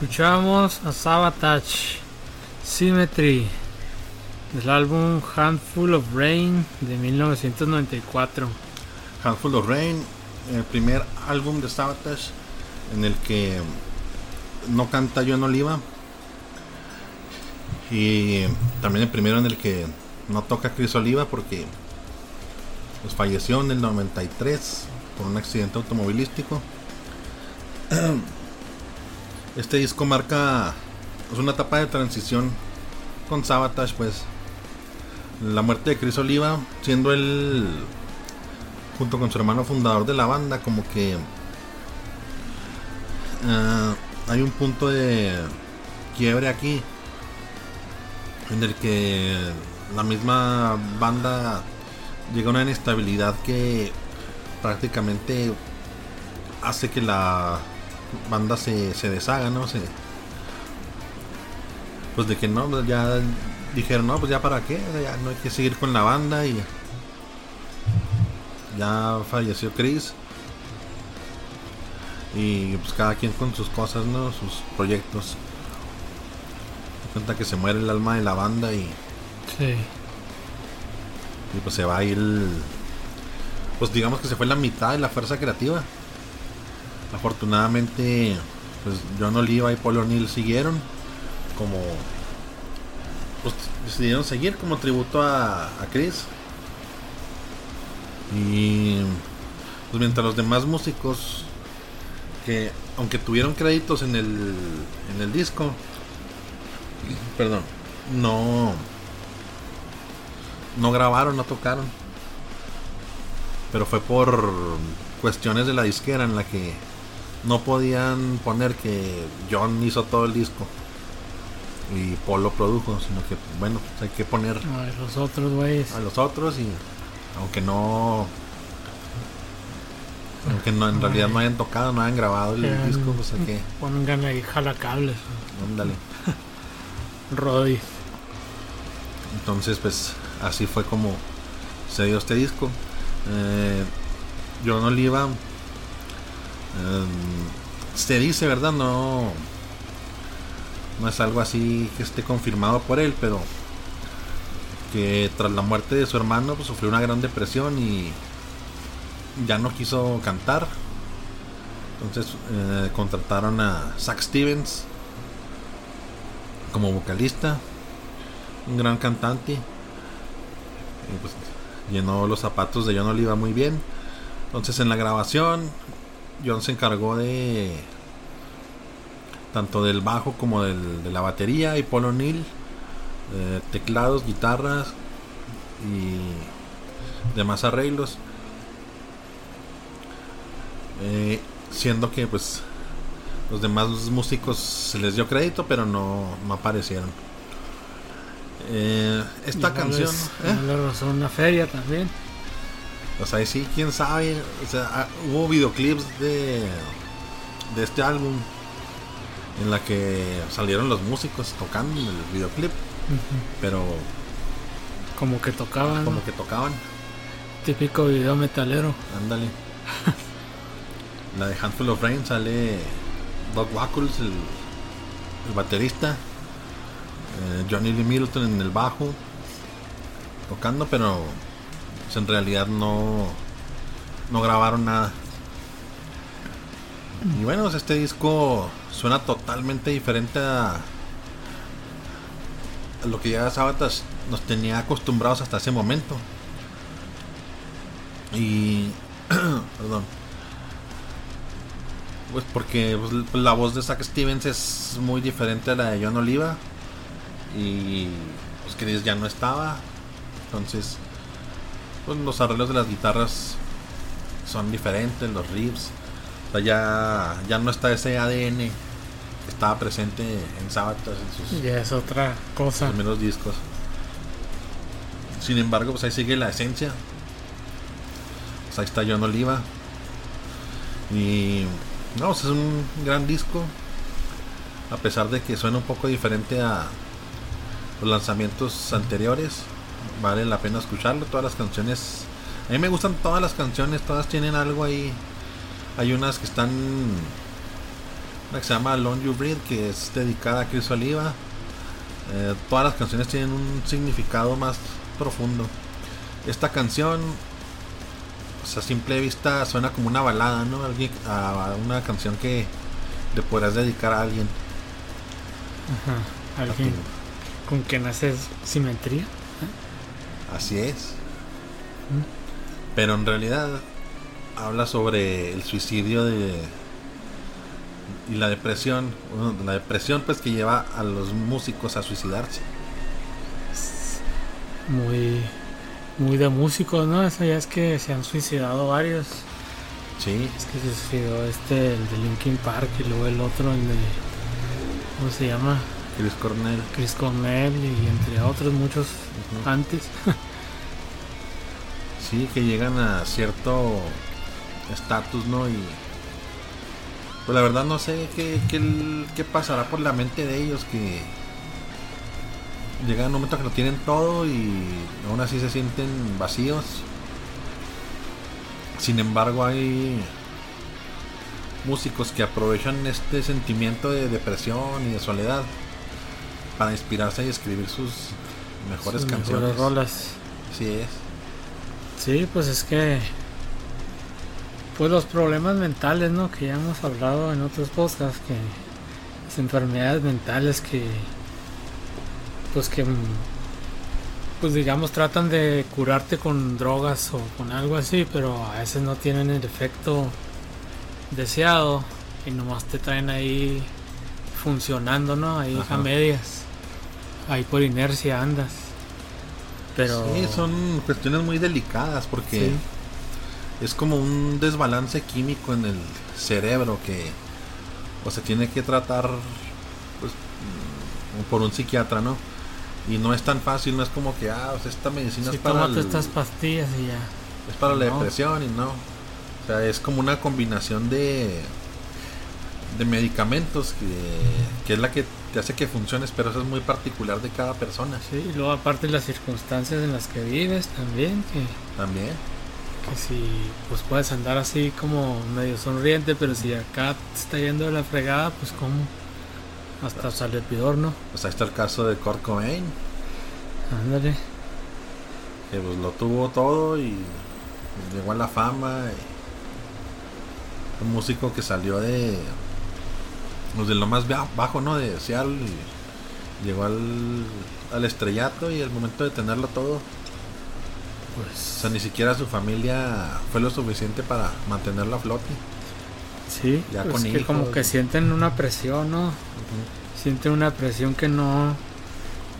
Escuchamos a Sabotage Symmetry del álbum Handful of Rain de 1994. Handful of Rain, el primer álbum de Sabotage en el que no canta John Oliva y también el primero en el que no toca Chris Oliva porque pues, falleció en el 93 por un accidente automovilístico. Este disco marca pues, una etapa de transición con Sabotage, pues. La muerte de Chris Oliva, siendo él junto con su hermano fundador de la banda, como que eh, hay un punto de quiebre aquí en el que la misma banda llega a una inestabilidad que prácticamente hace que la banda se, se deshaga, ¿no? Se, pues de que no, pues ya dijeron, no, pues ya para qué, ya no hay que seguir con la banda y ya falleció Chris. Y pues cada quien con sus cosas, ¿no? Sus proyectos. cuenta que se muere el alma de la banda y. Sí. Y pues se va a ir. Pues digamos que se fue la mitad de la fuerza creativa. Afortunadamente, pues John Oliva y Paul O'Neill siguieron como pues decidieron seguir como tributo a, a Chris. Y pues mientras los demás músicos que aunque tuvieron créditos en el en el disco, perdón, no no grabaron, no tocaron. Pero fue por cuestiones de la disquera en la que no podían poner que John hizo todo el disco y Paul lo produjo, sino que bueno, pues hay que poner a los otros güeyes. A los otros y aunque no aunque no, en realidad no hayan tocado, no hayan grabado el disco, pues hay que pongan ahí jalacables. Ándale. Roddy. Entonces, pues así fue como se dio este disco. Eh, John Oliva eh, se dice, ¿verdad? No no es algo así que esté confirmado por él, pero que tras la muerte de su hermano pues, sufrió una gran depresión y ya no quiso cantar. Entonces eh, contrataron a Zach Stevens como vocalista, un gran cantante. Pues llenó los zapatos de John Oliva muy bien. Entonces en la grabación John se encargó de tanto del bajo como del, de la batería y Paul O'Neill, eh, teclados, guitarras y demás arreglos. Eh, siendo que pues los demás músicos se les dio crédito pero no, no aparecieron. Eh, esta canción. Les, una feria también. O sea, sí, quién sabe. O sea, ah, hubo videoclips de, de este álbum en la que salieron los músicos tocando en el videoclip. Pero. Como que tocaban. Como que tocaban. Típico video metalero. Ándale. la de Handful of Rain sale Doc Wackles, el, baterista. Eh, Johnny Lee Middleton en el bajo. Tocando, pero pues, en realidad no. No grabaron nada. Y bueno, pues, este disco suena totalmente diferente a, lo que ya Sabatas nos tenía acostumbrados hasta ese momento. Y. perdón. Pues porque pues, la voz de Zack Stevens es muy diferente a la de John Oliva. Y pues que ya no estaba. Entonces, pues los arreglos de las guitarras son diferentes, los riffs. O sea, ya, ya no está ese ADN estaba presente en Sabatas en sus ya es otra cosa. primeros discos. Sin embargo pues ahí sigue la esencia. Pues ahí está John Oliva. Y no pues, es un gran disco. A pesar de que suena un poco diferente a los lanzamientos anteriores vale la pena escucharlo todas las canciones a mí me gustan todas las canciones todas tienen algo ahí hay unas que están Una que se llama Long You Breathe, que es dedicada a Chris Oliva. Eh, todas las canciones tienen un significado más profundo. Esta canción, o sea, a simple vista suena como una balada, ¿no? Alguien, a una canción que le podrás dedicar a alguien. Ajá, alguien con quien haces simetría. Así es. Pero en realidad habla sobre el suicidio de y la depresión, la depresión pues que lleva a los músicos a suicidarse. Muy muy de músicos, ¿no? Eso ya es que se han suicidado varios. Sí. Es que se suicidó este, el de Linkin Park y luego el otro, el de ¿cómo se llama? Chris Cornell. Chris Cornell y entre otros muchos antes. sí, que llegan a cierto estatus, ¿no? Y pues la verdad no sé qué, qué, pasará por la mente de ellos que llegan un momento que lo tienen todo y aún así se sienten vacíos. Sin embargo hay músicos que aprovechan este sentimiento de depresión y de soledad para inspirarse y escribir sus mejores canciones. Mejores rolas. Sí es. Sí, pues es que pues los problemas mentales, ¿no? Que ya hemos hablado en otros podcasts, que las enfermedades mentales que pues que pues digamos tratan de curarte con drogas o con algo así, pero a veces no tienen el efecto deseado y nomás te traen ahí funcionando, ¿no? Ahí a medias ahí por inercia andas. Pero... Sí, son cuestiones muy delicadas porque es como un desbalance químico en el cerebro que o se tiene que tratar pues, mm, por un psiquiatra, ¿no? Y no es tan fácil, no es como que, ah, esta medicina es para... estas pastillas y ya. Es para la depresión y no. O sea, es como una combinación de de medicamentos que, que es la que te hace que funciones, pero eso es muy particular de cada persona. Sí, y luego aparte las circunstancias en las que vives también, que... También. Que si pues puedes andar así como medio sonriente, pero si acá te está yendo de la fregada, pues como hasta sale peor, ¿no? Pues ahí está el caso de Kurt Cobain. Ándale. Que pues lo tuvo todo y llegó a la fama. un músico que salió de pues de lo más bajo, ¿no? De Seattle. llegó al, al estrellato y el momento de tenerlo todo. Pues. O sea, ni siquiera su familia fue lo suficiente para mantenerlo a flote. Sí, ya pues con que como que sienten una presión, ¿no? Sienten una presión que no.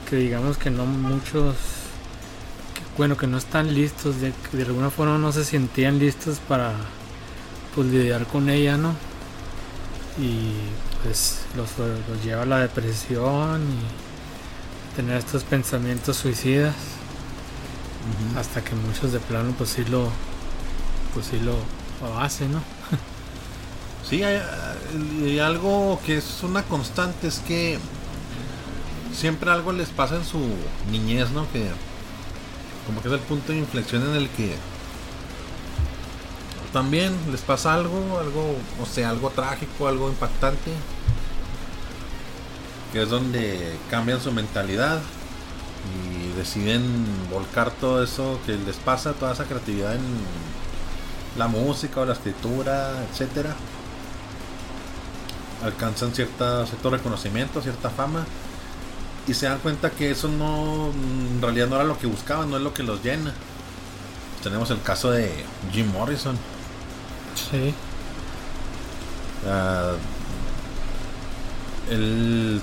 Que digamos que no muchos. bueno, que no están listos, de, de alguna forma no se sentían listos para. Pues lidiar con ella, ¿no? Y pues los, lleva a la depresión y tener estos pensamientos suicidas. Hasta que muchos de plano pues sí lo pues sí lo, hacen no sí hay, algo que es una constante es que siempre algo les pasa en su niñez no que como que es el punto de inflexión en el que también les pasa algo, algo, o sea, algo trágico, algo impactante, que es donde cambian su mentalidad y deciden volcar todo eso que les pasa, toda esa creatividad en la música o la escritura, etcétera. Alcanzan cierta, cierto reconocimiento, cierta fama y se dan cuenta que eso no, en realidad no era lo que buscaban, no es lo que los llena. Tenemos el caso de Jim Morrison Sí. Uh, él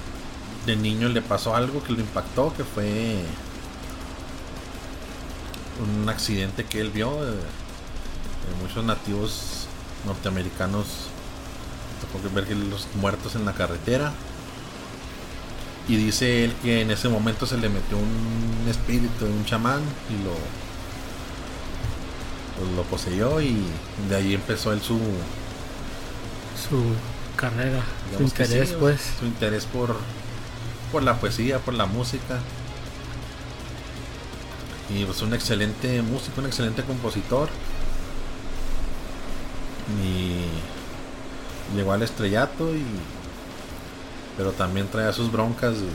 de niño le pasó algo que lo impactó, que fue un accidente que él vio. Eh, muchos nativos norteamericanos tocó ver que los muertos en la carretera. Y dice él que en ese momento se le metió un espíritu de un chamán y lo lo poseyó y de ahí empezó él su su carrera, su interés pues, su interés por por la poesía, por la música. Y pues un excelente músico, un excelente compositor. Y llegó al estrellato y pero también traía sus broncas de,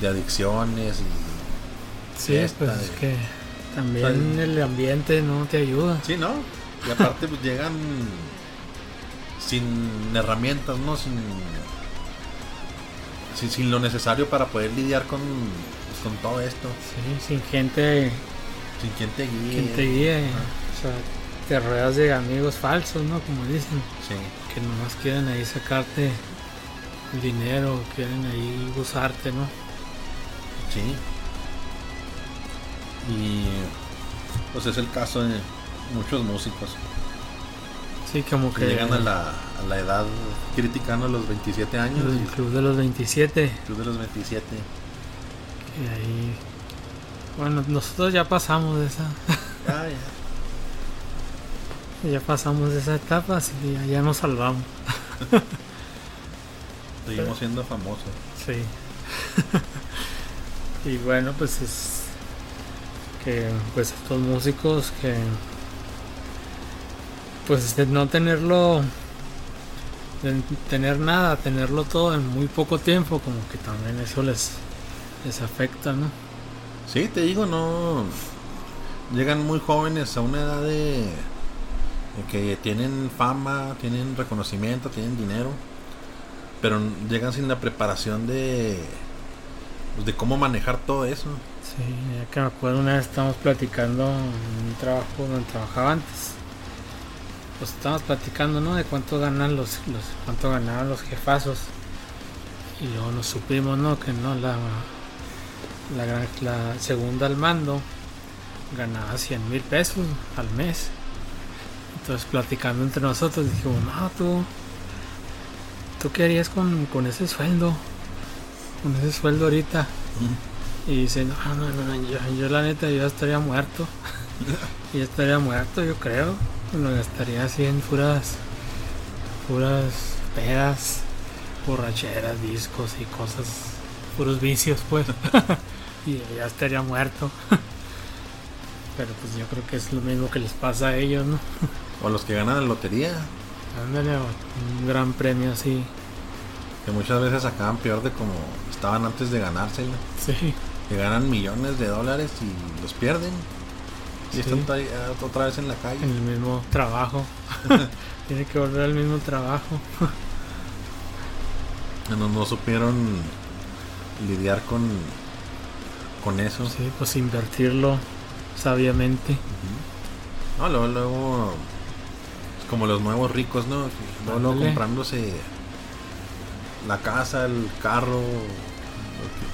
de adicciones y sí pues es que también el ambiente no te ayuda sí no y aparte pues llegan sin herramientas no sin, sin, lo necesario para poder lidiar con, pues, con todo esto sí sin gente sin quien te guíe quien te guíe o sea te rodeas de amigos falsos, ¿no? Como dicen. Sí. Que nomás quieren ahí sacarte dinero, quieren ahí usarte, ¿no? Sí. Y pues es el caso de muchos músicos. Sí, como que, llegan a la, a la edad criticando a los 27 años. El club de los 27. Club de los 27. Y ahí. Bueno, nosotros ya pasamos de esa. Ah, ya ya pasamos esa etapa, así que ya, nos salvamos. Seguimos siendo famosos. Sí. y bueno, pues es que pues estos músicos que pues de no tenerlo de tener nada, tenerlo todo en muy poco tiempo, como que también eso les les afecta, ¿no? Sí, te digo, no llegan muy jóvenes a una edad de que tienen fama, tienen reconocimiento, tienen dinero, pero llegan sin la preparación de, pues, de cómo manejar todo eso. Sí, ya que me acuerdo una vez estábamos platicando en un trabajo donde trabajaba antes. Pues estábamos platicando, ¿no? De cuánto ganan los, los cuánto ganaban los jefazos. Y luego nos supimos, ¿no? Que no la la, segunda al mando ganaba 100 mil pesos al mes. Entonces platicando entre nosotros dijimos, no, tú, ¿tú qué harías con, ese sueldo? Con ese sueldo ahorita. Y dice, no, no, no, yo, la neta yo estaría muerto. y estaría muerto, yo creo. Lo gastaría así en puras, puras pedas, borracheras, discos y cosas, puros vicios pues. y ya estaría muerto. Pero pues yo creo que es lo mismo que les pasa a ellos, ¿no? O los que ganan la lotería. Ándale, un gran premio así. Que muchas veces acaban peor de como estaban antes de ganársela. Sí. Que ganan millones de dólares y los pierden. Y están otra vez en la calle. En el mismo trabajo. Tiene que volver al mismo trabajo. no, no supieron lidiar con, con eso. Sí, pues invertirlo sabiamente. No, luego, luego como los nuevos ricos, ¿no? Luego, comprándose la casa, el carro,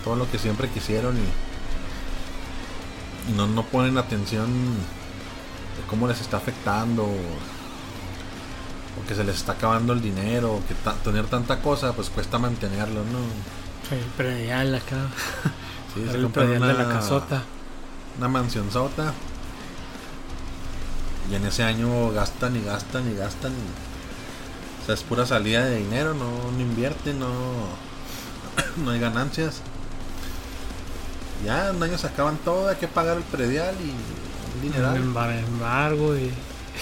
todo lo que siempre quisieron y, no, no ponen atención de cómo les está afectando o que se les está acabando el dinero, o que tener tanta cosa pues cuesta mantenerlo, ¿no? el predial acá. Sí, el predial de la casota. Una mansionzota y en ese año gastan y gastan y gastan. O sea, es pura salida de dinero, no, no invierten, no, no hay ganancias. Ya un año se acaban todo, hay que pagar el predial y dineral. embargo y.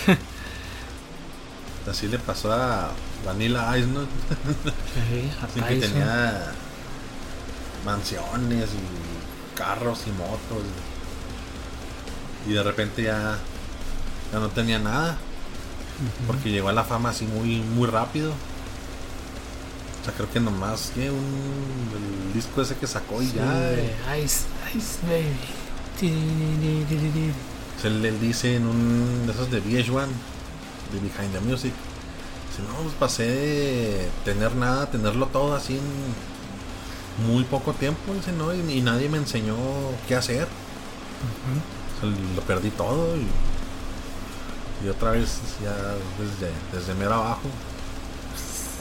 Así le pasó a Vanilla Ice, ¿no? Sí, que tenía mansiones y carros y motos. Y de repente ya ya no tenía nada. Porque llegó a la fama así muy, muy rápido. O sea, creo que nomás que un el disco ese que sacó y ya. Ice, Ice Baby. él, dice en un de esos de VH1, de Behind the Music. Dice, no, pues pasé de tener nada, tenerlo todo así en muy poco tiempo, dice, ¿no? Y, nadie me enseñó qué hacer. lo perdí todo y y otra vez ya desde, desde mero abajo.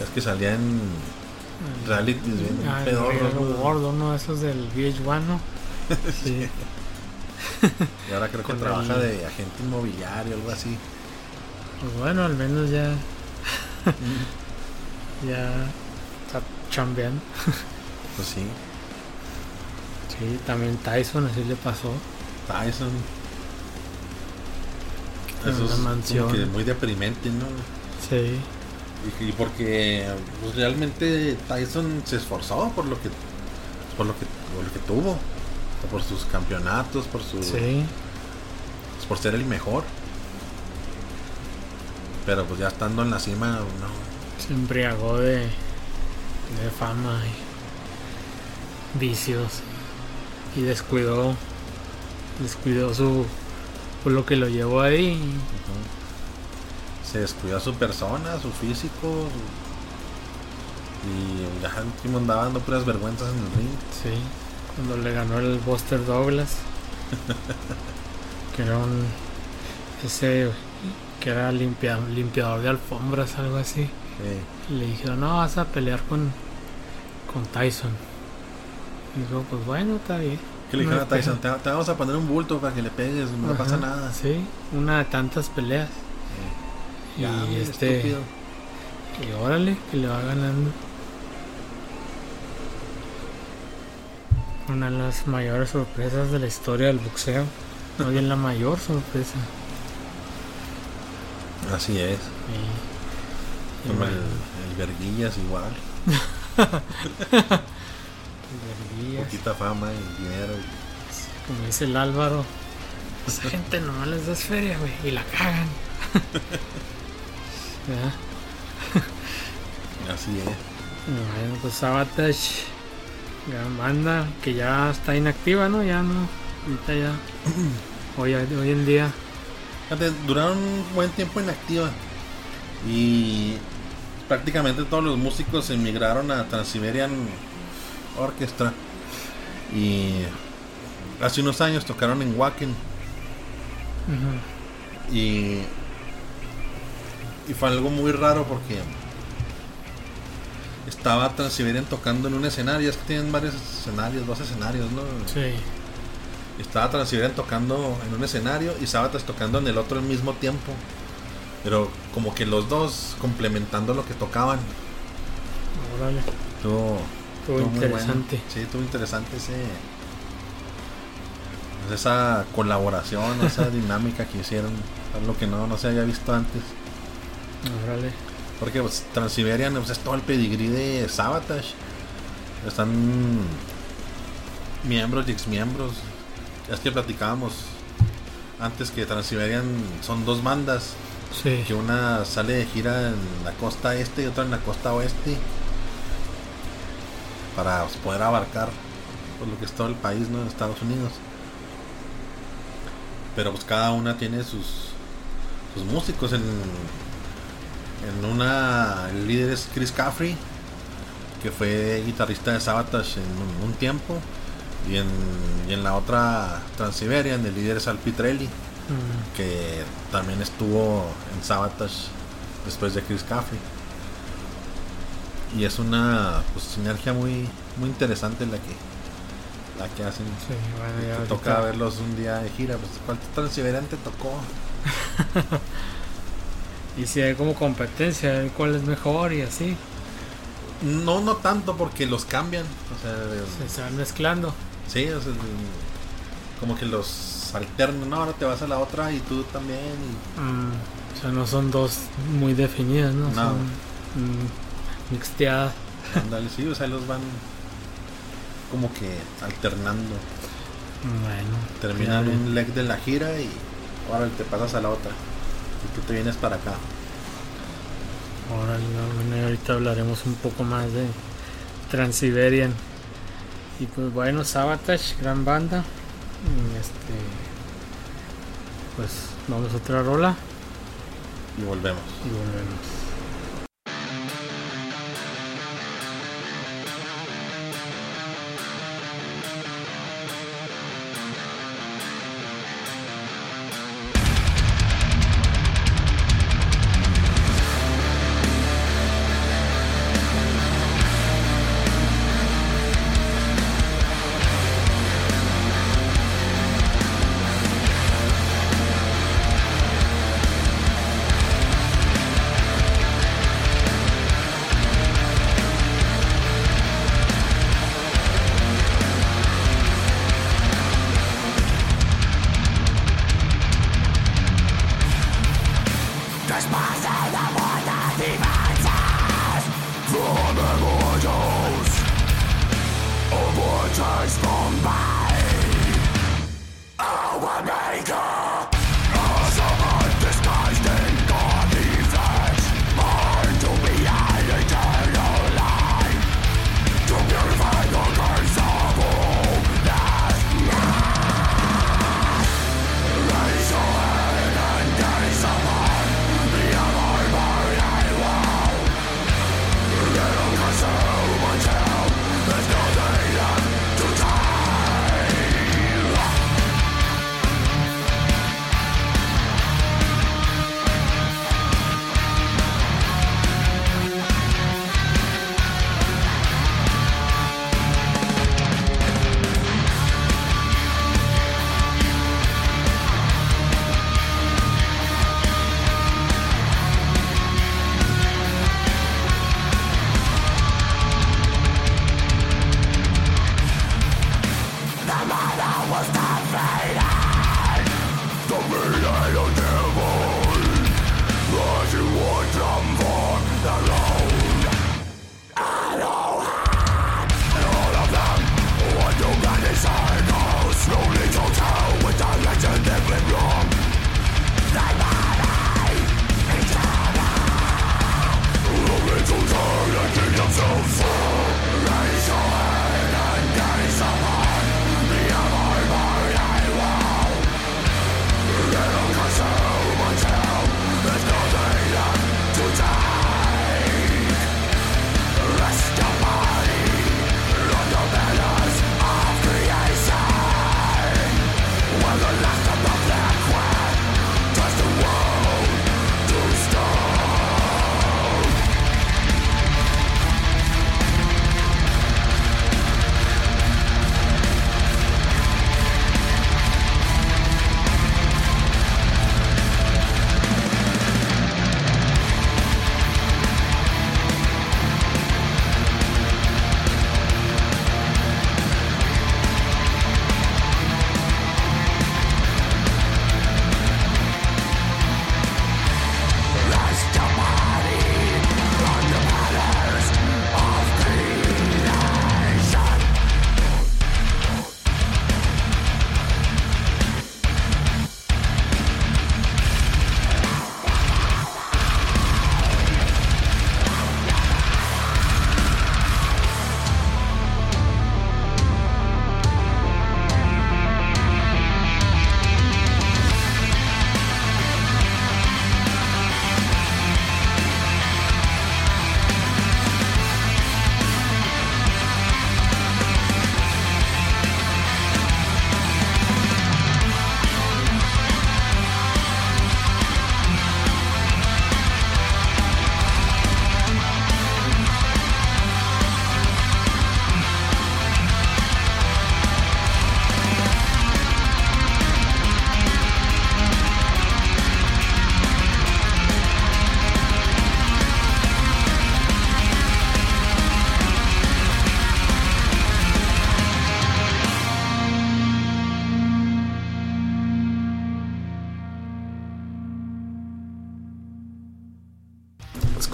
Es que salía en reality bien ah, gordo, ¿no? Esos del VH1, ¿no? sí. y ahora creo que trabaja de agente inmobiliario, algo así. Pues bueno, al menos ya. ya está chambeando. pues sí. Sí, también Tyson, así le pasó. Tyson. Eso es mansión. muy deprimente, ¿no? Sí. Y, porque pues, realmente Tyson se esforzó por lo que por lo que, por lo que tuvo, por sus campeonatos, por su sí. pues, por ser el mejor. Pero pues ya estando en la cima, no. Se embriagó de, de fama y vicios y descuidó descuidó su por lo que lo llevó ahí se descuidó su persona su físico y ya el último andaba dando puras vergüenzas en el ring. Sí cuando le ganó el Buster Douglas que era un ese que era limpiador de alfombras algo así. Le dijeron no vas a pelear con con Tyson y dijo pues bueno está bien que le dijeron a Tyson, te, vamos a poner un bulto para que le pegues, no pasa nada. Sí, una de tantas peleas. Y este. Y órale, que le va ganando. Una de las mayores sorpresas de la historia del boxeo. No bien la mayor sorpresa. Así es. Como el, el Verguillas igual. Poquita fama y dinero. Como dice el Álvaro, esa gente no les das feria, güey, y la cagan. Así es. Bueno, pues Sabatage, gran banda que ya está inactiva, ¿no? Ya no, ahorita ya, hoy, hoy en día. Duraron un buen tiempo inactiva y prácticamente todos los músicos emigraron a Transiberian Orchestra y hace unos años tocaron en Wacken. Y y fue algo muy raro porque estaba Transiberian tocando en un escenario, es que tienen varios escenarios, dos escenarios, ¿no? Sí. Estaba Transiberian tocando en un escenario y Sabatas tocando en el otro al mismo tiempo. Pero como que los dos complementando lo que tocaban. Órale. Estuvo interesante. Sí, estuvo interesante ese esa colaboración, esa dinámica que hicieron, algo que no, no se había visto antes. Órale. Porque pues, Transiberian pues, es todo el pedigrí de Sabotage. Están miembros y exmiembros. Es que platicábamos antes que Transiberian son dos bandas. Sí. Que una sale de gira en la costa este y otra en la costa oeste para poder abarcar por lo que es todo el país, ¿no? En Estados Unidos. Pero pues cada una tiene sus, sus músicos. En, en una, el líder es Chris Caffrey, que fue guitarrista de Sabatage en un, tiempo. Y en, y en, la otra, Transiberian, el líder es Al Pitrelli, mm. que también estuvo en Sabatage después de Chris Caffrey y es una pues, sinergia muy muy interesante la que la que hacen sí, bueno, ya toca verlos un día de gira pues cuál transiberian te tocó y si hay como competencia cuál es mejor y así no no tanto porque los cambian o sea se, van mezclando sí o sea, como que los alternan no ahora te vas a la otra y tú también mm, o sea no son dos muy definidas no, no. Son, mm, mixteada. Ándale, sí, o sea, los van como que alternando. Bueno. Terminan un leg de la gira y ahora te pasas a la otra. Y tú te vienes para acá. Ahora, ahorita hablaremos un poco más de Transiberian. Y pues bueno, Sabotage, gran banda. Este, pues vamos a otra rola. Y volvemos. Y volvemos.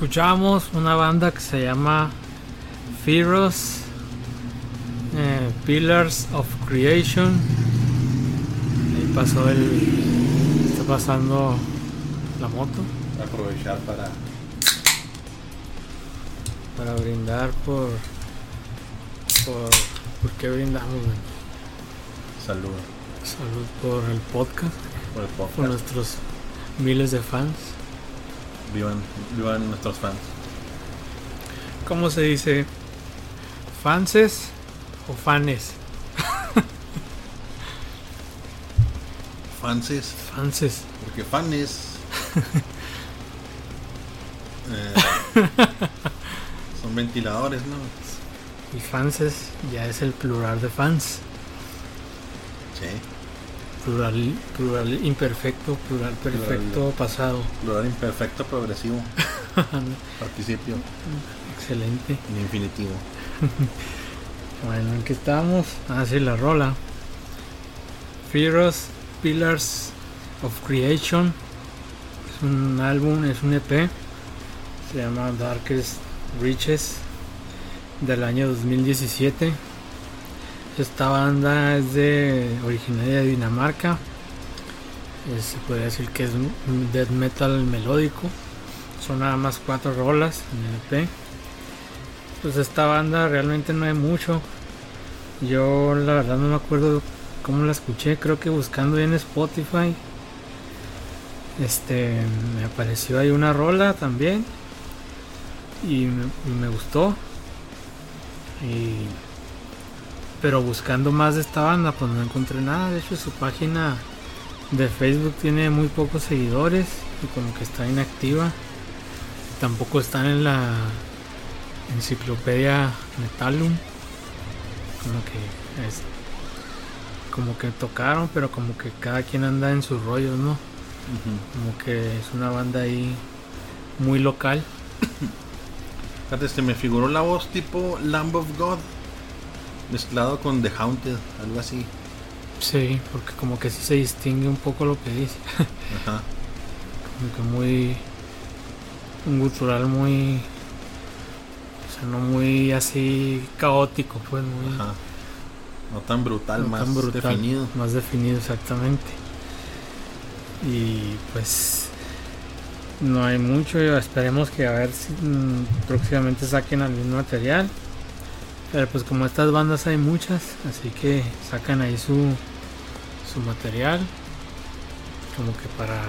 Escuchamos una banda que se llama Feroz eh, Pillars of Creation. Ahí pasó el. Está pasando la moto. Aprovechar para. Para brindar por. Por. ¿Por qué brindamos? Salud. Salud por el podcast. Por el podcast. Por nuestros miles de fans. Vivan, vivan nuestros fans. ¿Cómo se dice? ¿Fanses o fanes? Fanses. Fanses. Porque fanes. eh, son ventiladores, ¿no? Y fanses ya es el plural de fans. Sí. Plural, plural imperfecto, plural perfecto, pasado. Plural imperfecto progresivo. Participio. Excelente. En infinitivo. bueno, ¿en qué estamos? Ah, sí, la rola. Feroz Pillars of Creation. Es un álbum, es un EP. Se llama Darkest Riches. Del año 2017. Esta banda es de originaria de Dinamarca. Eh, se podría decir que es death metal melódico. Son nada más cuatro rolas en el EP. Pues esta banda realmente no hay mucho. Yo la verdad no me acuerdo cómo la escuché. Creo que buscando en Spotify. Este me apareció ahí una rola también. Y me, y me gustó. Y pero buscando más de esta banda pues no encontré nada. De hecho su página de Facebook tiene muy pocos seguidores y como que está inactiva. Tampoco están en la enciclopedia Metalum. Como que es como que tocaron pero como que cada quien anda en sus rollos no como que es una banda ahí muy local. Fíjate, se me figuró la voz tipo Lamb of God mezclado con The Haunted, algo así. Sí, porque como que sí se distingue un poco lo que dice. Ajá. como que muy. Un gutural muy. O sea, no muy así caótico, pues muy. Ajá. No tan brutal, no más tan brutal, definido. Más definido, exactamente. Y pues. No hay mucho, esperemos que a ver si mm, próximamente saquen algún material. Pero pues como estas bandas hay muchas, así que sacan ahí su, su material. Como que para...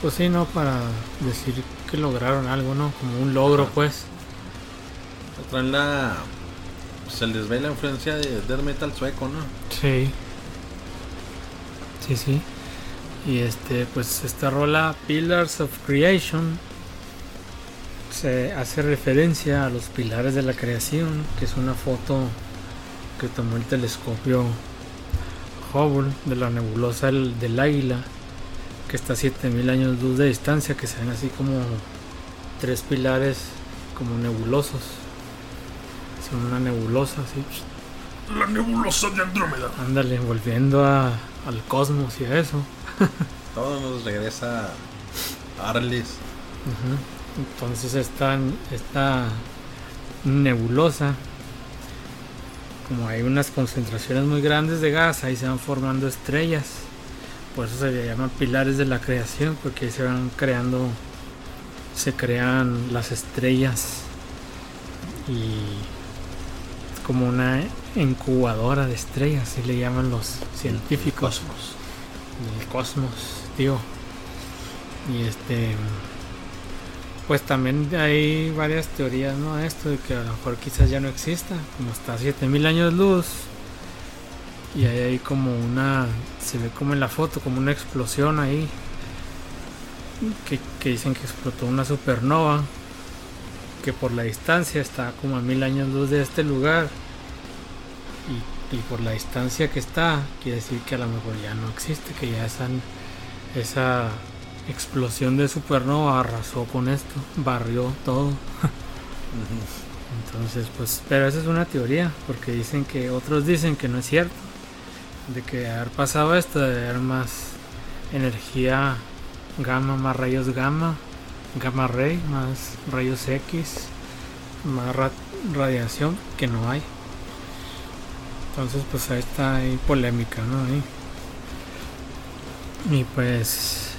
Pues sí, ¿no? Para decir que lograron algo, ¿no? Como un logro, Ajá. pues. Traen la. Se les ve la influencia de death metal sueco, ¿no? Sí. Sí, sí. Y este, pues esta rola Pillars of Creation se hace referencia a los pilares de la creación, que es una foto que tomó el telescopio Hubble de la nebulosa del, del águila, que está a 7000 años luz de distancia, que se ven así como tres pilares como nebulosos. Son una nebulosa así. La nebulosa de Andrómeda. Ándale, volviendo a, al cosmos y a eso. Todo nos regresa a Arles. Ujú. Entonces esta, esta nebulosa, como hay unas concentraciones muy grandes de gas, ahí se van formando estrellas. Por eso se le llaman pilares de la creación, porque ahí se van creando, se crean las estrellas. Y es como una incubadora de estrellas, así le llaman los científicos Cosmos. del cosmos, tío. Y este. Pues también hay varias teorías, ¿no? Esto de que a lo mejor quizás ya no exista, como está a 7000 años luz. Y hay ahí como una. Se ve como en la foto, como una explosión ahí. Que, que dicen que explotó una supernova. Que por la distancia está como a mil años luz de este lugar. Y, y por la distancia que está, quiere decir que a lo mejor ya no existe, que ya esa, esa explosión de supernova arrasó con esto, barrió todo. Entonces, pues, pero esa es una teoría, porque dicen que otros dicen que no es cierto, de que haber pasado esto, de haber más energía gamma, más rayos gamma, gamma ray, más rayos X, más radiación que no hay. Entonces pues ahí está ahí polémica, ¿no? Y pues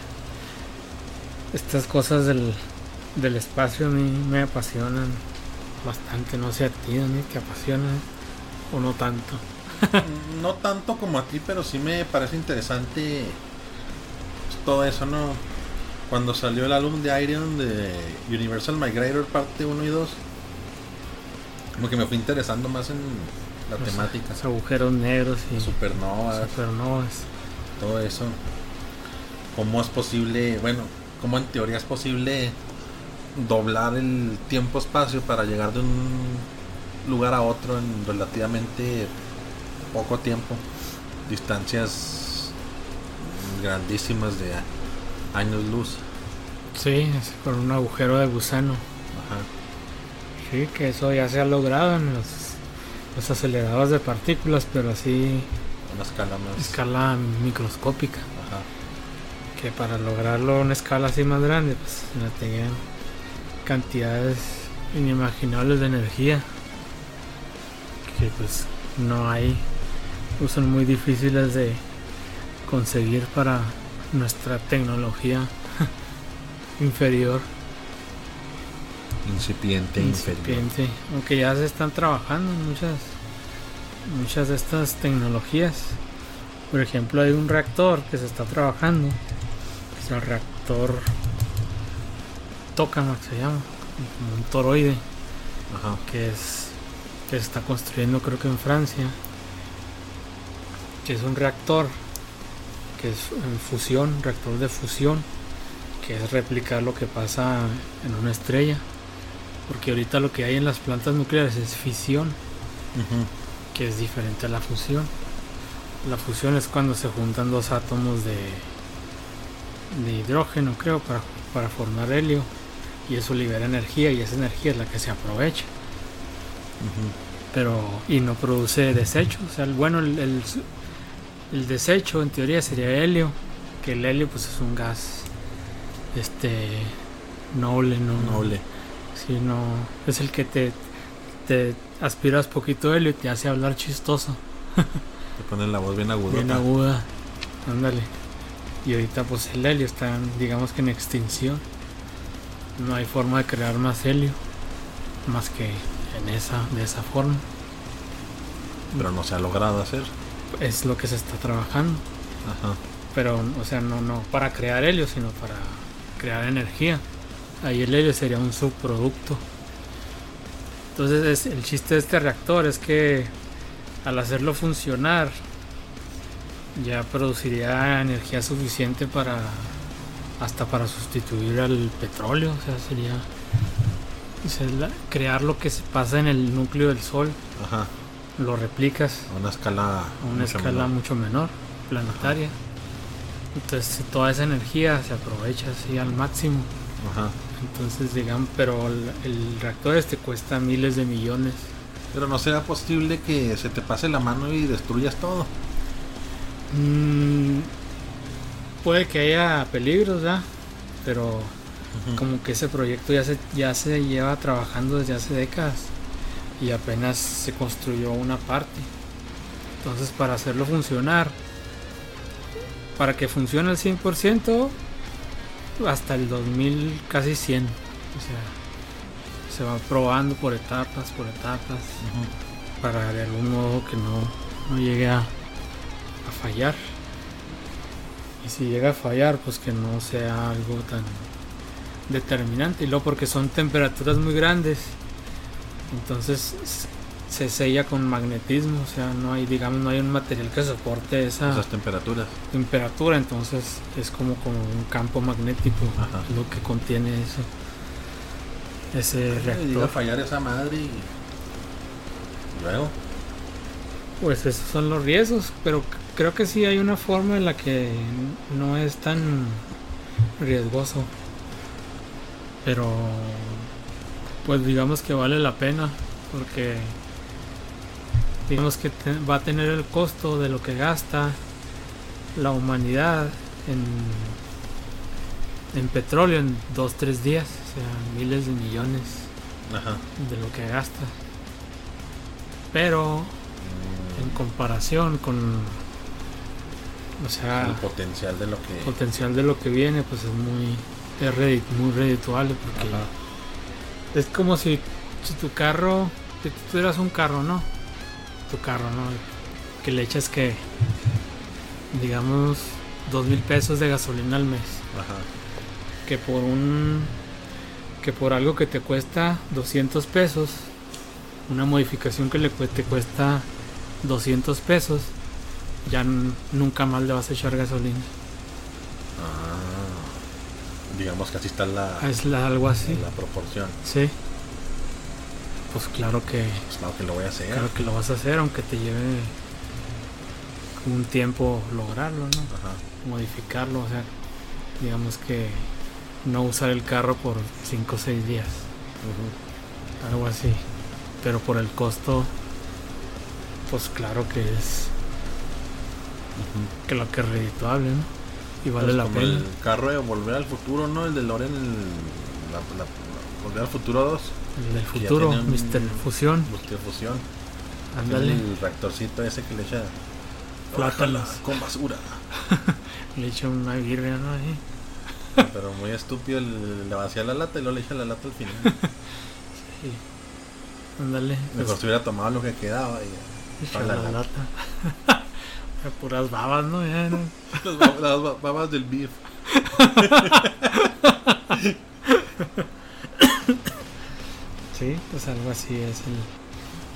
estas cosas del, del espacio a mí me apasionan bastante, no sé a ti, ni te apasionan o no tanto. no tanto como a ti, pero sí me parece interesante todo eso, ¿no? Cuando salió el álbum de Iron de Universal Migrator parte 1 y 2, como que me fui interesando más en la temática. Los agujeros negros y supernovas. Supernovas. Todo eso. ¿Cómo es posible, bueno, cómo en teoría es posible doblar el tiempo-espacio para llegar de un lugar a otro en relativamente poco tiempo? Distancias grandísimas de años luz. Sí, por un agujero de gusano. Ajá. Sí, que eso ya se ha logrado en los, los aceleradores de partículas, pero así. Una escala más. Escala microscópica. Ajá. Que para lograrlo una escala así más grande, pues tenían cantidades inimaginables de energía. Que pues no hay. Son muy difíciles de conseguir para nuestra tecnología inferior. Incipiente, Incipiente. Aunque ya se están trabajando muchas, muchas de estas tecnologías. Por ejemplo, hay un reactor que se está trabajando. Es el reactor Tokamak se llama. un toroide. Que es. Que se está construyendo creo que en Francia. Que es un reactor. Que es en fusión, reactor de fusión. Que es replicar lo que pasa en una estrella porque ahorita lo que hay en las plantas nucleares es fisión, que es diferente a la fusión. La fusión es cuando se juntan dos átomos de, de hidrógeno, creo, para, para formar helio. Y eso libera energía y esa energía es la que se aprovecha. Pero, y no produce desecho. O sea, el, bueno, el, el, desecho en teoría sería helio, que el helio pues es un gas este noble, no noble si no, es el que te, te aspiras poquito helio y te hace hablar chistoso. te ponen la voz bien aguda. Bien aguda, ándale. Y ahorita pues el helio está, digamos que en extinción. No hay forma de crear más helio, más que en esa, de esa forma. Pero no se ha logrado hacer. Es lo que se está trabajando. Ajá. Pero, o sea, no, no para crear helio, sino para crear energía. Ahí el helio sería un subproducto. Entonces el chiste de este reactor es que al hacerlo funcionar ya produciría energía suficiente para hasta para sustituir al petróleo, o sea, sería crear lo que se pasa en el núcleo del sol. Ajá. Lo replicas a una escala a una mucho escala menor. mucho menor, planetaria. Entonces toda esa energía se aprovecha así al máximo. Ajá. Entonces, digamos, pero el, reactor este cuesta miles de millones. Pero no será posible que se te pase la mano y destruyas todo. Mm, puede que haya peligros, ¿ya? Pero como que ese proyecto ya se, ya se lleva trabajando desde hace décadas y apenas se construyó una parte. Entonces, para hacerlo funcionar, para que funcione al 100%, hasta el 2000 casi 100. O sea, se va probando por etapas, por etapas, para de algún modo que no, llegue a, a, fallar. Y si llega a fallar, pues que no sea algo tan determinante. Y luego porque son temperaturas muy grandes, entonces se sella con magnetismo, o sea, no hay, digamos, no hay un material que soporte esa esas temperaturas. Temperatura, entonces es como, como un campo magnético lo que contiene eso. Ese reactor. a fallar esa madre y luego. Pues esos son los riesgos, pero creo que sí hay una forma en la que no es tan riesgoso. Pero pues digamos que vale la pena porque digamos que va a tener el costo de lo que gasta la humanidad en, en petróleo en 2-3 días, o sea, miles de millones de lo que gasta. Pero en comparación con o sea, el potencial de lo que potencial de lo que viene pues es muy es muy redituable porque es como si, si tu carro si tú tuvieras un carro no tu carro no que le echas que digamos dos mil pesos de gasolina al mes. Ajá. que por un que por algo que te cuesta 200 pesos una modificación que le te cuesta 200 pesos ya nunca más le vas a echar gasolina. Ah, digamos que así está la. Es la, algo así. La proporción. Sí. Pues claro que. Pues claro que lo voy a hacer. Claro que lo vas a hacer, aunque te lleve un tiempo lograrlo, ¿no? Ajá. Modificarlo, o sea, digamos que no usar el carro por 5 o 6 días. Algo así. Pero por el costo, pues claro que es que lo que es redituable, ¿no? Y vale pues la pena. El carro de Volver al Futuro, ¿no? El de Loren, el, la, Volver al Futuro 2. El del futuro, Mr. Fusión. Mr. Fusión. Ándale. El reactorcito ese que le echa plátanos con basura. le echa una birria, ¿no? Ahí. Pero muy estúpido, le, vacía la lata y luego le echa la lata al final. sí. Ándale. Mejor pues, si hubiera tomado lo que quedaba y la, la, lata. Puras babas, ¿no? Las, babas, del beef. sí, pues algo así es el.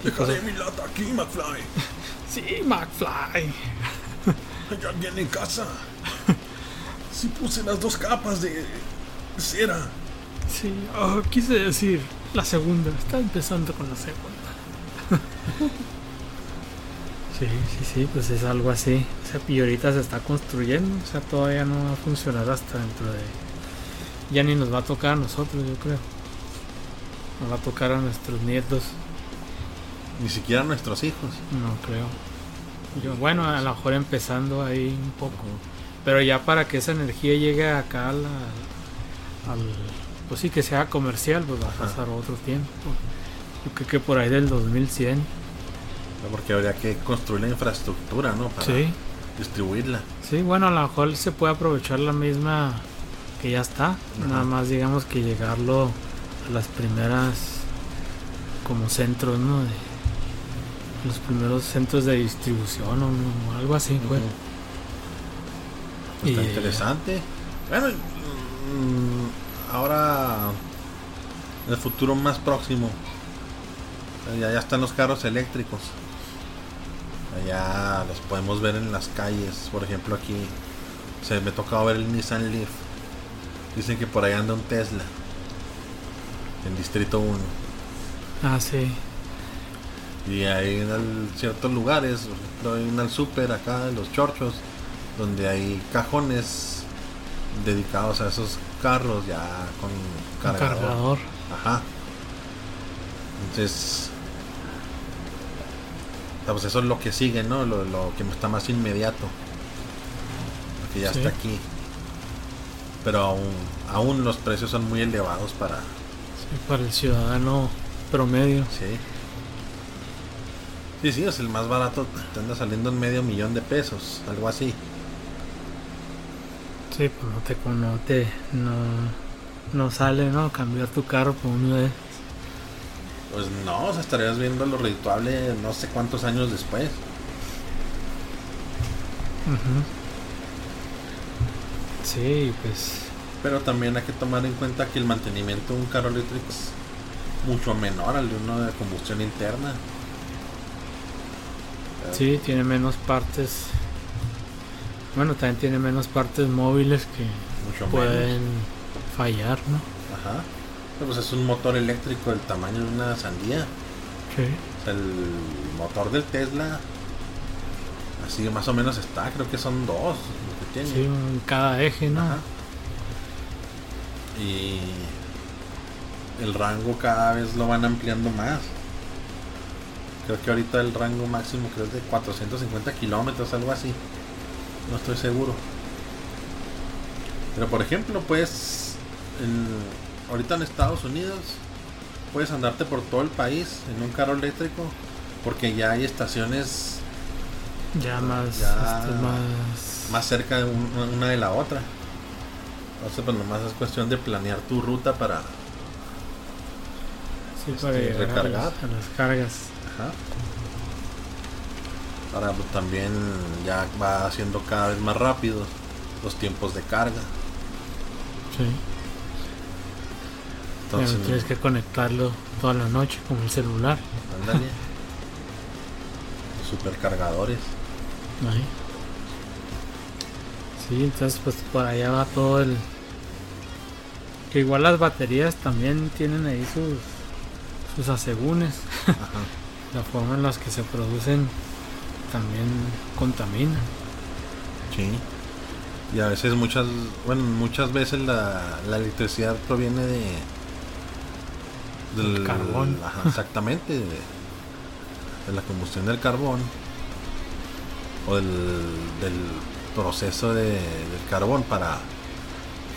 Dejaré mi lata aquí, McFly. sí, McFly. Hay alguien en casa. Sí puse las dos capas de cera. Sí, oh, quise decir la segunda. Está empezando con la segunda. Sí, sí, sí, pues es algo así. O sea, y ahorita se está construyendo, o sea, todavía no va a funcionar hasta dentro de... Ya ni nos va a tocar a nosotros, yo creo. Nos va a tocar a nuestros nietos. Ni siquiera a nuestros hijos. No creo. Yo, bueno, a lo mejor empezando ahí un poco. Pero ya para que esa energía llegue acá al... Pues sí, que sea comercial, pues va a pasar otro tiempo. Yo creo que por ahí del 2100 porque habría que construir la infraestructura, ¿no? Para distribuirla. Sí, bueno, a lo mejor se puede aprovechar la misma que ya está. Nada más, digamos, que llegarlo a las primeras como centros, ¿no? De, los primeros centros de distribución o, algo así, pues. Está interesante. Bueno, mm, ahora el futuro más próximo. Ya, ya están los carros eléctricos. Allá los podemos ver en las calles. Por ejemplo, aquí se me tocado ver el Nissan Leaf. Dicen que por ahí anda un Tesla. En Distrito 1. Ah, sí. Y hay en ciertos lugares, en el super acá, en los chorchos, donde hay cajones dedicados a esos carros ya con cargador. cargador. Ajá. Entonces, pues eso es lo que sigue, ¿no? Lo, que está más inmediato. Porque ya está aquí. Pero aún, aún los precios son muy elevados para... para el ciudadano promedio. Sí. Sí, sí, es el más barato, te anda saliendo en medio millón de pesos, algo así. Sí, pues no te, no te, no, no sale, ¿no? Cambiar tu carro por uno de pues no, o sea, estarías viendo lo rituable no sé cuántos años después. Sí, pues. Pero también hay que tomar en cuenta que el mantenimiento de un carro eléctrico es mucho menor al de uno de combustión interna. Sí, tiene menos partes. Bueno, también tiene menos partes móviles que pueden fallar, ¿no? Ajá. Pues es un motor eléctrico del tamaño de una sandía. Sí. el motor del Tesla, así más o menos está, creo que son dos que tiene. Sí, cada eje, ¿no? Y el rango cada vez lo van ampliando más. Creo que ahorita el rango máximo creo es de 450 kilómetros, algo así. No estoy seguro. Pero por ejemplo, pues, en, ahorita en Estados Unidos, puedes andarte por todo el país en un carro eléctrico, porque ya hay estaciones ya más, este, más, más cerca de una de la otra. Entonces, pues nomás es cuestión de planear tu ruta para, sí, para este, recargar. A las, cargas. Ajá. Ahora pues, también ya va haciendo cada vez más rápido los tiempos de carga. Sí. Entonces, tienes que conectarlo toda la noche con el celular. Ándale. supercargadores. Ahí. Sí, entonces pues por allá va todo el... Que igual las baterías también tienen ahí sus, sus asegúnes. la forma en la que se producen también contamina. Sí. Y a veces muchas, bueno, muchas veces la, la electricidad proviene de del carbón. exactamente, de, de, la combustión del carbón o del, del proceso de, del carbón para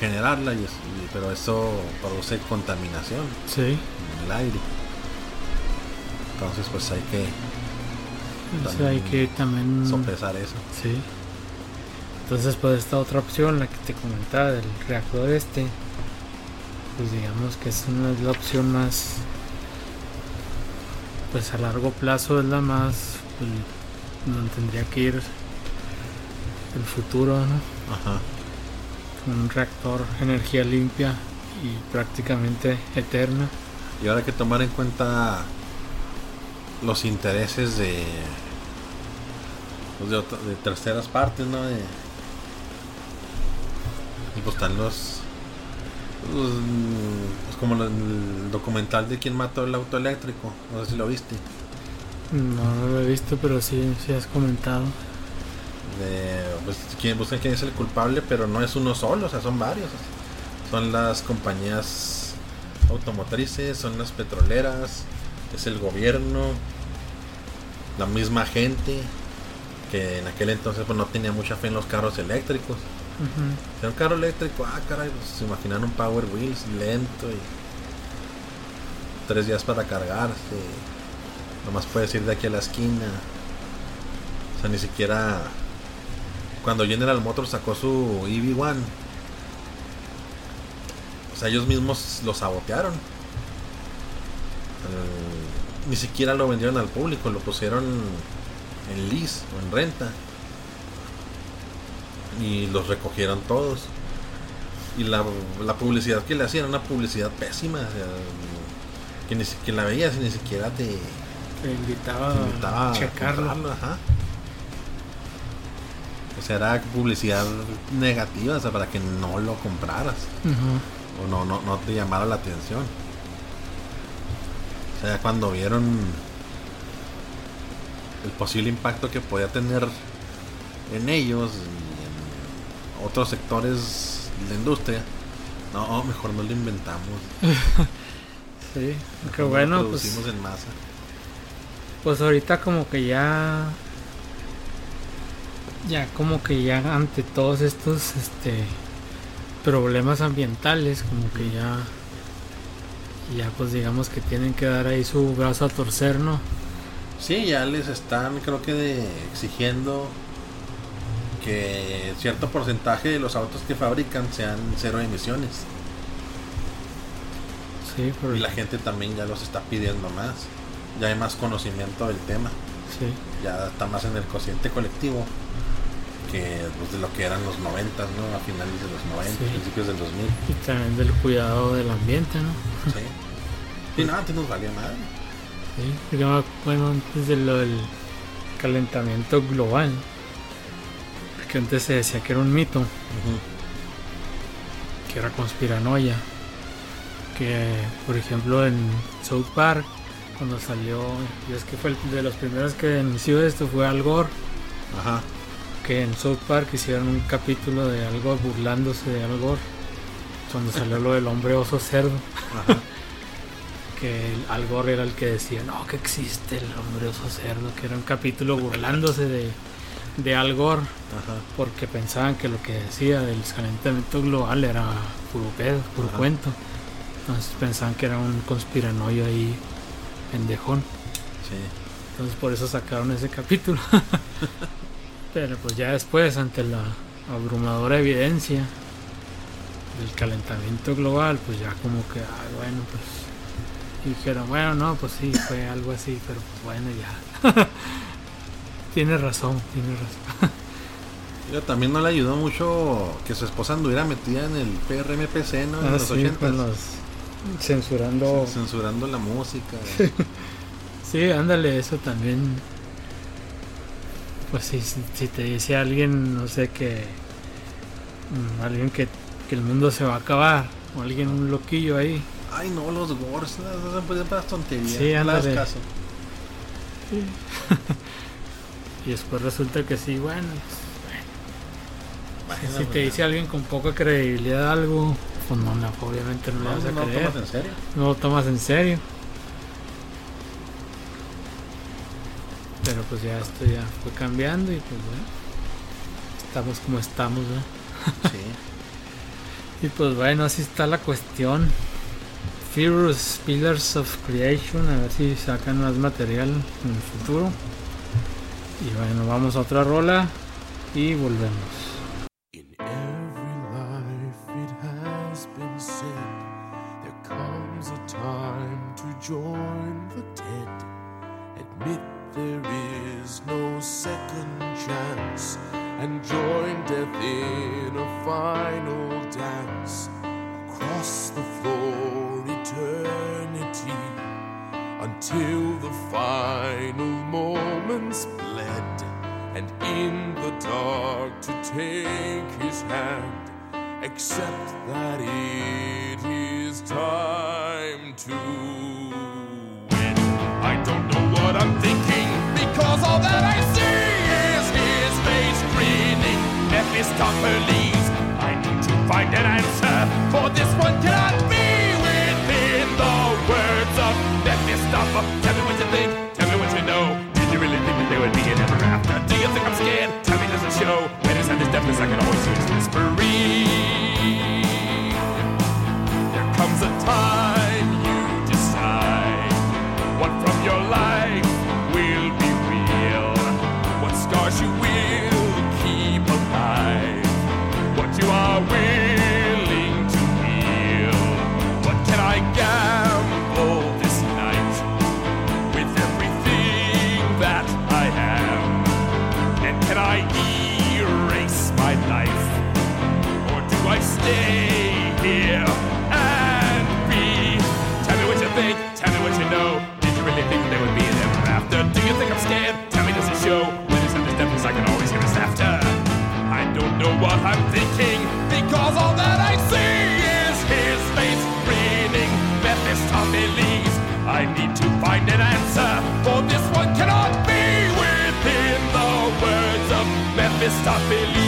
generarla, y, pero eso produce contaminación sí. en el aire. Entonces pues hay que hay que también sopesar eso. Sí. Entonces pues esta otra opción, la que te comentaba del reactor este, pues digamos que es una la opción más pues a largo plazo es la más pues, no tendría que ir el futuro, ¿no? Ajá. Un reactor energía limpia y prácticamente eterna. Y ahora hay que tomar en cuenta los intereses de, pues, de, terceras partes, ¿no? De, y pues están los, pues como el documental de quién mató el auto eléctrico, no sé si lo viste. No, no lo he visto, pero sí, sí has comentado. De, pues quien busca quién es el culpable, pero no es uno solo, o sea, son varios. Son las compañías automotrices, son las petroleras, es el gobierno, la misma gente que en aquel entonces pues no tenía mucha fe en los carros eléctricos. Un carro eléctrico, ah caray, pues, se imaginan un Power Wheels lento y tres días para cargarse. Nomás puedes ir de aquí a la esquina. O sea, ni siquiera cuando General Motors sacó su EV1, o sea, ellos mismos lo sabotearon ni siquiera lo vendieron al público, lo pusieron en lease o en renta. Y los recogieron todos. Y la, publicidad que le hacían era una publicidad pésima. que ni siquiera la veías y ni siquiera te, invitaba, a checarlo. O sea, era publicidad negativa, o sea, para que no lo compraras. O no, no, no te llamara la atención. O sea, cuando vieron el posible impacto que podía tener en ellos otros sectores de la industria, no, mejor no lo inventamos. sí, qué bueno. Lo pues, producimos en masa. Pues ahorita como que ya ya como que ya ante todos estos este problemas ambientales como que ya ya pues digamos que tienen que dar ahí su brazo a torcer, ¿no? Sí, ya les están creo que de, exigiendo que cierto porcentaje de los autos que fabrican sean cero emisiones. Sí, Y la gente también ya los está pidiendo más. Ya hay más conocimiento del tema. Sí. Ya está más en el consciente colectivo que pues, de lo que eran los 90, ¿no? A finales de los 90, principios del 2000. Y también del cuidado del ambiente, ¿no? Sí. Sí, no, antes nos valía madre. Sí, bueno, antes de lo del calentamiento global, que antes se decía que era un mito, que era conspiranoia, que por ejemplo en South Park, cuando salió, y es que fue de los primeros que inició esto, fue Al Gore. Ajá. Que en South Park hicieron un capítulo de algo burlándose de Al Gore, cuando salió lo del hombre oso cerdo. Ajá que Al era el que decía, no, que existe el hombre oso cerdo, que era un capítulo burlándose de, de Al Gore porque pensaban que lo que decía del calentamiento global era puro pedo, puro cuento. Entonces pensaban que era un conspiranoio ahí pendejón. Sí. Entonces por eso sacaron ese capítulo. Pero pues ya después, ante la abrumadora evidencia del calentamiento global, pues ya como que, bueno, pues dijeron, bueno, no, pues sí, fue algo así, pero pues bueno, ya. tiene razón, tiene razón. también no le ayudó mucho que su esposa anduviera metida en el PRMPC, ¿no? En ah, los sí, censurando. Censurando la música. sí, ándale, eso también. Pues si, si te dice alguien, no sé, que. Mm, alguien que, que, el mundo se va a acabar, o alguien, un loquillo ahí. Ay, no, los gores, no se pueden para tonterías. Sí, ándale. caso. Sí. y después resulta que sí, bueno. Pues, si te dice alguien con poca credibilidad algo, pues no, obviamente no, le vas a no creer. Lo tomas en serio. No lo tomas en serio. Pero pues ya esto ya fue cambiando y pues bueno, estamos como estamos, ¿no? Sí. y pues bueno, así está la cuestión. Furious Pillars of Creation, a ver si sacan más material en el futuro. Y bueno, vamos a otra rola y volvemos. the king because all that I see is his face grinning. Mephistopheles, I need to find an answer for this one cannot be within the words of Mephistopheles.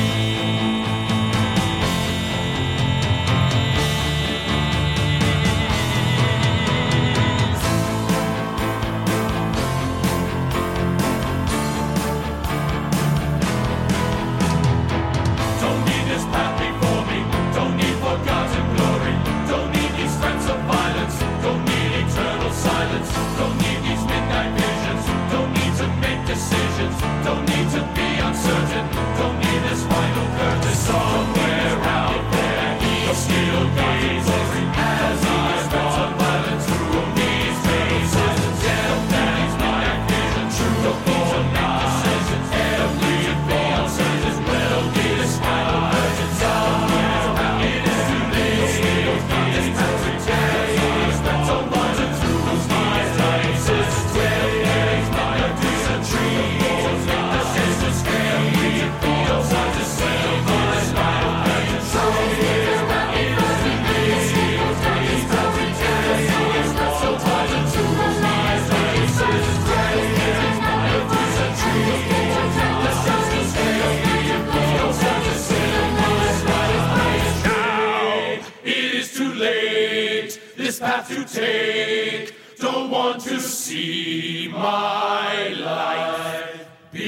take. Don't want to see my life be.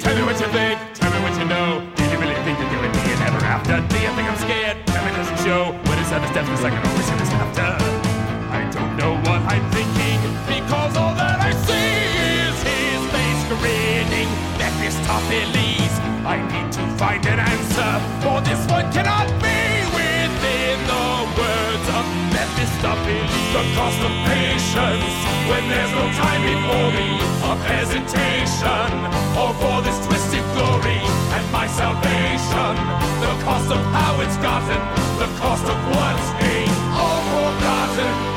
Tell me what you think. Tell me what you know. Do you really think you're doing me and ever after? Do you think I'm scared? Tell me does it show. What is that? steps? Cause I always this after. I don't know what I'm thinking because all that I see is his face grinning. That is this top leads. I need to find an answer for this one cannot be. the cost of patience when there's no time before me of hesitation or for this twisted glory and my salvation. The cost of how it's gotten the cost of what's being all forgotten.